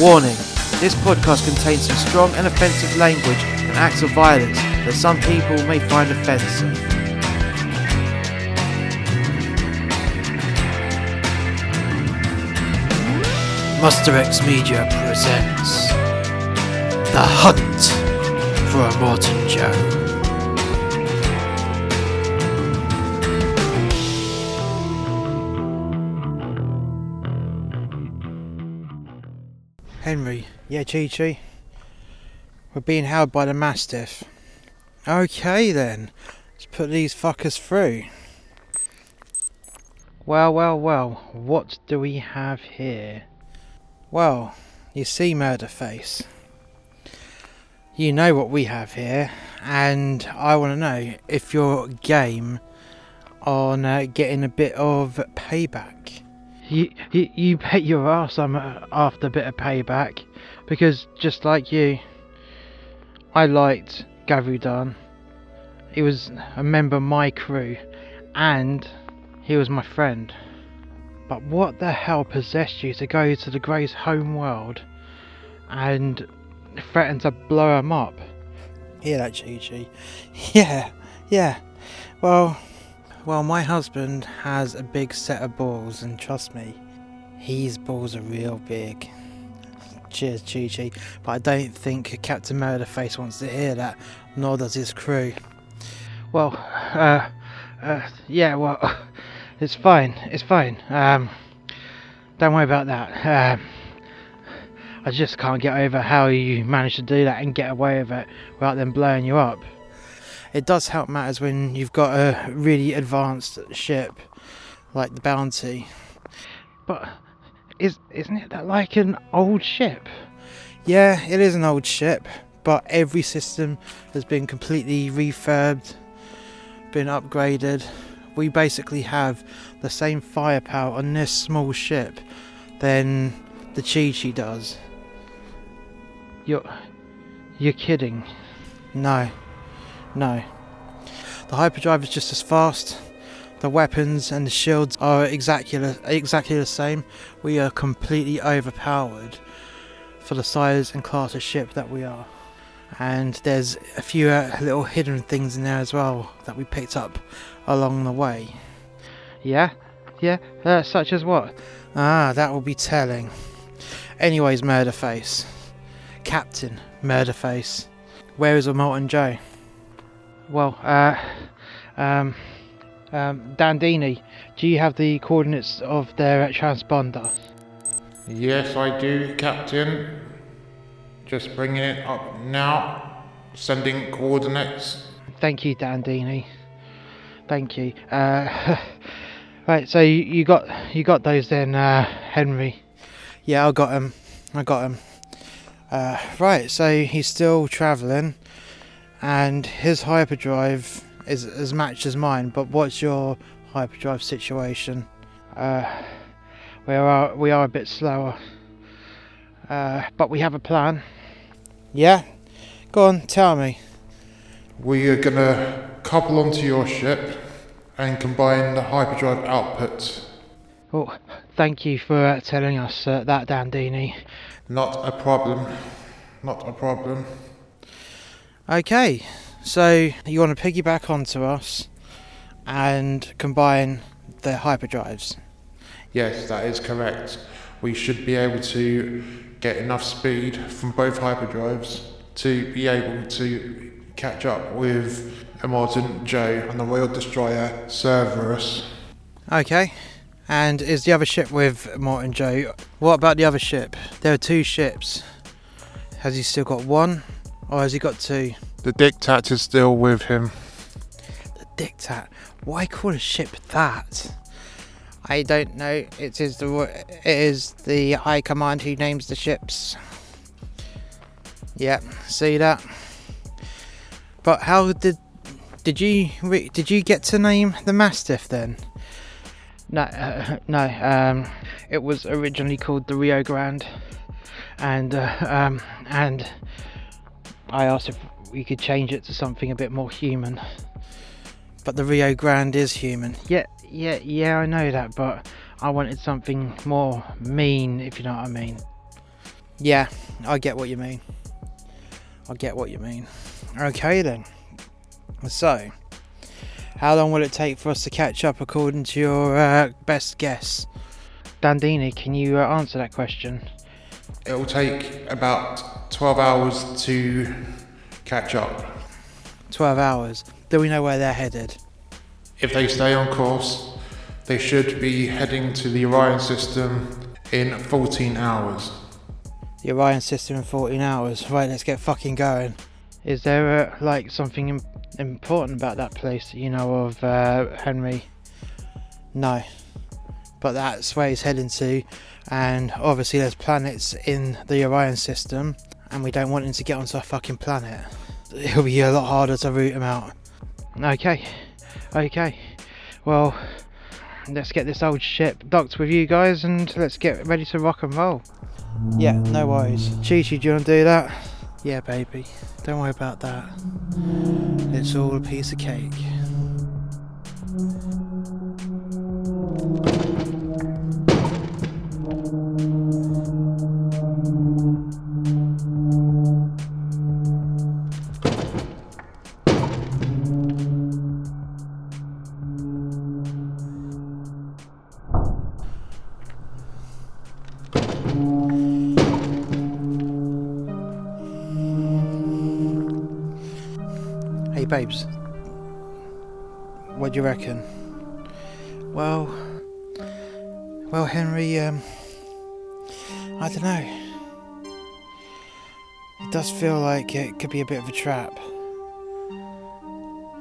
Warning this podcast contains some strong and offensive language and acts of violence that some people may find offensive. Muster X Media presents The Hunt for Immortan Joe. Henry, yeah, Chi Chi. We're being held by the Mastiff. Okay then, let's put these fuckers through. Well, well, well, what do we have here? Well, you see, Murderface. You know what we have here, and I want to know if you're game on uh, getting a bit of payback. You, you, you bet your ass I'm uh, after a bit of payback, because just like you, I liked Gavudan. He was a member of my crew, and he was my friend. But what the hell possessed you to go to the Grey's home world and threaten to blow him up? Hear that, Chi Chi? Yeah, yeah. Well, well, my husband has a big set of balls, and trust me, his balls are real big. Cheers, Chi Chi. But I don't think Captain Murderface wants to hear that, nor does his crew. Well, uh, uh, yeah, well, it's fine, it's fine. Um, don't worry about that. Um, I just can't get over how you managed to do that and get away with it without them blowing you up. It does help matters when you've got a really advanced ship like the Bounty. But is isn't it that like an old ship? Yeah, it is an old ship, but every system has been completely refurbed, been upgraded. We basically have the same firepower on this small ship than the Chi Chi does. You're you're kidding. No. No. The hyperdrive is just as fast. The weapons and the shields are exactly exactly the same. We are completely overpowered for the size and class of ship that we are. And there's a few uh, little hidden things in there as well that we picked up along the way. Yeah, yeah, uh, such as what? Ah, that will be telling. Anyways, Murderface, Captain Murderface, where is Immortan Joe? Well, uh, um, um, Dandini, do you have the coordinates of their transponder? Yes, I do, Captain. Just bringing it up now. Sending coordinates. Thank you, Dandini. Thank you. Uh, right, so you, you got you got those then, uh, Henry? Yeah, I got them. I got them. Uh, right, so he's still travelling, and his hyperdrive is as matched as mine. But what's your hyperdrive situation? Uh, we are we are a bit slower, uh, but we have a plan. Yeah, go on, tell me. We are gonna couple onto your ship and combine the hyperdrive output. Oh, thank you for uh, telling us uh, that, Dandini. Not a problem. Not a problem. Okay, so you want to piggyback onto us and combine the hyperdrives. Yes, that is correct. We should be able to get enough speed from both hyperdrives to be able to catch up with Immortan Joe and the Royal Destroyer Cerberus. Okay, and is the other ship with Morton Joe? What about the other ship? There are two ships. Has he still got one, or has he got two? The Dictat is still with him. The Dictat. Why call a ship that? I don't know. It is the it is the High Command who names the ships. Yep, see that. But how did did you did you get to name the Mastiff then? No, uh, no. Um, it was originally called the Rio Grande, and uh, um, and I asked if we could change it to something a bit more human. But the Rio Grande is human. Yeah, yeah, yeah. I know that, but I wanted something more mean, if you know what I mean. Yeah, I get what you mean. I get what you mean. Okay then. So, how long will it take for us to catch up according to your uh, best guess? Dandini, can you uh, answer that question? It will take about 12 hours to catch up. 12 hours. Do we know where they're headed? If they stay on course, they should be heading to the Orion system in 14 hours. The Orion system in 14 hours. Right, let's get fucking going. Is there uh, like something Im- important about that place that you know of, uh, Henry? No. But that's where he's heading to, and obviously there's planets in the Orion system, and we don't want him to get onto a fucking planet. It'll be a lot harder to root him out. Okay, okay. Well, let's get this old ship docked with you guys, and let's get ready to rock and roll. Yeah, no worries. Chi Chi, do you want to do that? Yeah, baby. Don't worry about that. It's all a piece of cake. Hey, babes. What do you reckon? Well, well, Henry. Um, I don't know. It does feel like it could be a bit of a trap.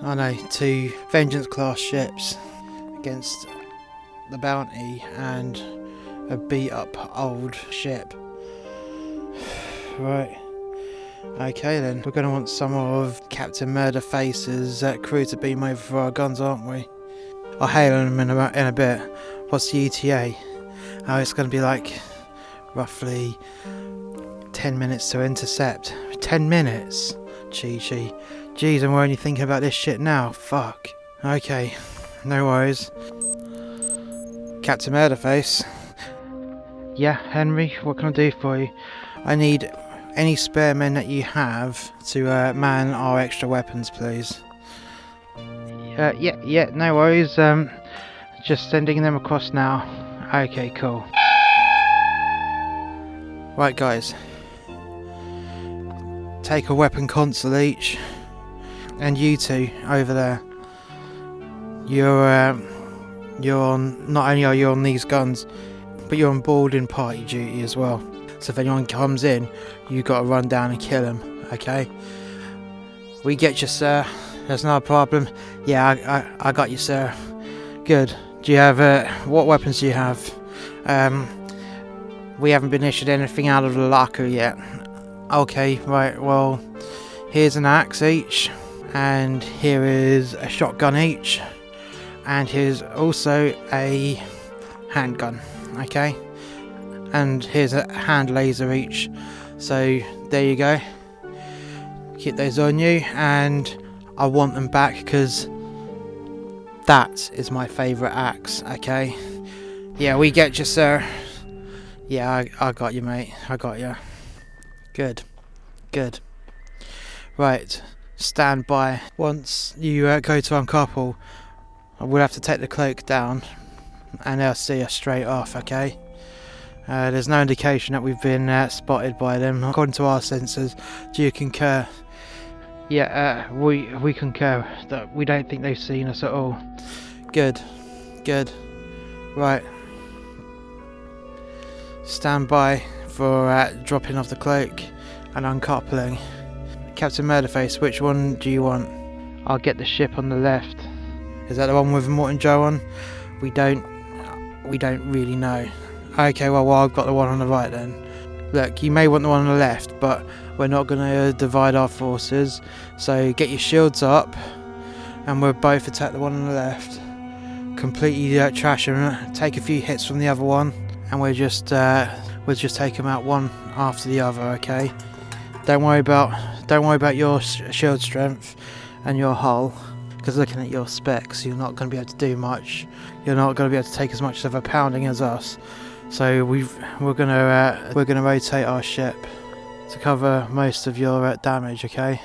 I know, two Vengeance class ships against the Bounty and a beat up old ship. right. Okay then, we're going to want some of Captain Murderface's uh, crew to beam over for our guns, aren't we? I'll hail them in a, in a bit. What's the ETA? Oh, it's going to be like roughly 10 minutes to intercept. 10 minutes? Chi Chi. Jeez, and we're only thinking about this shit now. Fuck. Okay, no worries. Captain Murderface. Yeah, Henry, what can I do for you? I need any spare men that you have to uh, man our extra weapons, please. Uh, yeah, yeah, no worries. Um, just sending them across now. Okay, cool. Right, guys. Take a weapon console each, and you two over there. You're um, you're on. Not only are you on these guns, but you're on boarding party duty as well. So if anyone comes in, you got to run down and kill them. Okay? We get you, sir. There's no problem. Yeah, I, I, I got you, sir. Good. Do you have uh, what weapons do you have? Um, we haven't been issued anything out of the locker yet. Okay, right. Well, here's an axe each, and here is a shotgun each, and here's also a handgun. Okay and here's a hand laser each. So there you go. Keep those on you, and I want them back because that is my favourite axe. Okay. Yeah, we get you, sir. Yeah, I, I got you, mate. I got you. Good. Good. Right. Stand by. Once you uh, go to uncouple, we'll have to take the cloak down, and they'll see us straight off. Okay. Uh, there's no indication that we've been uh, spotted by them. According to our sensors, do you concur? Yeah, uh, we we concur that we don't think they've seen us at all. Good, good. Right. Stand by for uh, dropping off the cloak and uncoupling. Captain Murderface, which one do you want? I'll get the ship on the left. Is that the one with Morton Joe on? We don't. We don't really know. Okay, well, well, I've got the one on the right then. Look, you may want the one on the left, but we're not going to divide our forces. So get your shields up, and we'll both attack the one on the left. Completely uh, trash them, take a few hits from the other one, and we'll just uh, we'll just take them out one after the other. Okay. Don't worry about don't worry about your shield strength and your hull, because looking at your specs, you're not going to be able to do much. You're not going to be able to take as much of a pounding as us. So we've we're gonna uh, we're gonna rotate our ship to cover most of your uh, damage. Okay.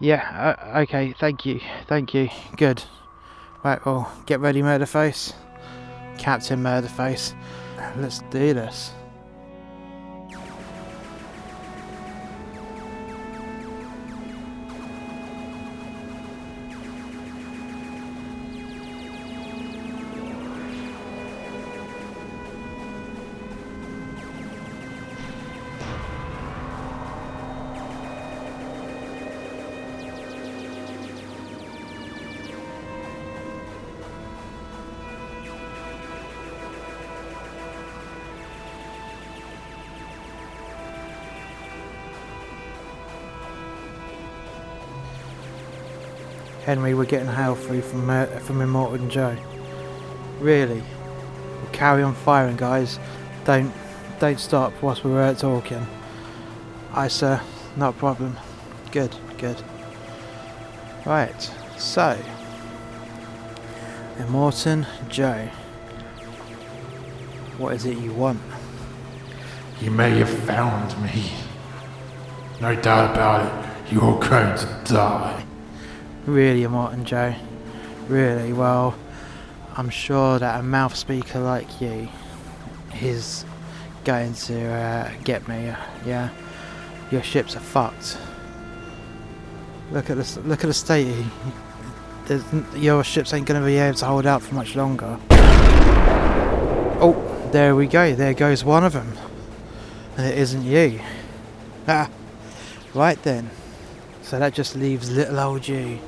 Yeah. Uh, okay. Thank you. Thank you. Good. Right. Well, get ready, Murderface. Captain Murderface. Let's do this. Henry, we're getting hail through from uh, from Immortan Joe. Really? We'll carry on firing, guys. Don't don't stop whilst we're uh, talking. Aye, sir. Not a problem. Good, good. Right. So, Immortan Joe. What is it you want? You may have found me. No doubt about it, you're going to die. Really, Martin Joe? Really? Well, I'm sure that a mouth speaker like you is going to uh, get me. Yeah, your ships are fucked. Look at this. Look at the state. There's, your ships ain't going to be able to hold out for much longer. Oh, there we go. There goes one of them, and it isn't you. Ah, right then. So that just leaves little old you.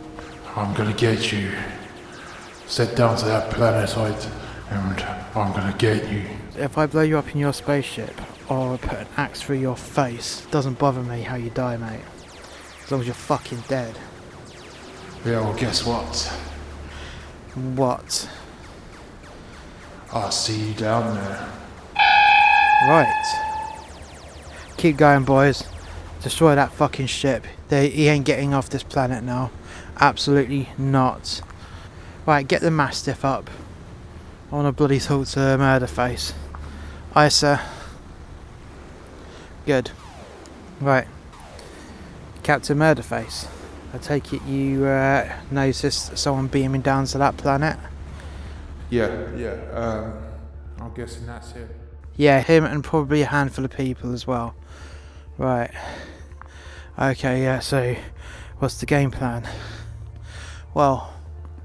I'm gonna get you. Set down to that planetoid, and I'm gonna get you. If I blow you up in your spaceship, or put an axe through your face, doesn't bother me how you die, mate. As long as you're fucking dead. Yeah, well, guess what? What? I'll see you down there. Right. Keep going, boys. Destroy that fucking ship. They, he ain't getting off this planet now. Absolutely not. Right, get the Mastiff up. I want a bloody talk to Murderface. Aye, sir. Good. Right. Captain Murderface. I take it you uh, noticed someone beaming down to that planet? Yeah, yeah. Um, I'm guessing that's it. Yeah, him and probably a handful of people as well. Right. Okay, yeah, so what's the game plan? Well,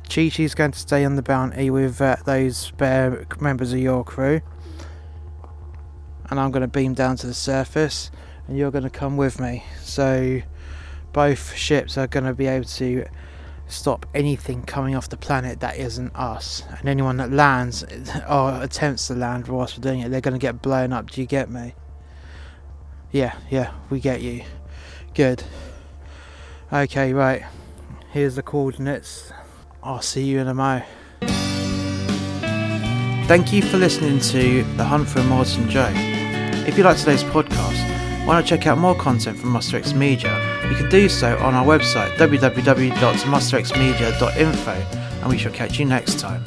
Chi Chi's going to stay on the bounty with uh, those spare members of your crew. And I'm going to beam down to the surface, and you're going to come with me. So, both ships are going to be able to stop anything coming off the planet that isn't us. And anyone that lands or attempts to land whilst we're doing it, they're going to get blown up. Do you get me? Yeah, yeah, we get you. Good. Okay, right. Here's the coordinates. I'll see you in a mo. Thank you for listening to The Hunt for Immortan Joe. If you like today's podcast, why not check out more content from Muster X Media? You can do so on our website www.musterxmedia.info and we shall catch you next time.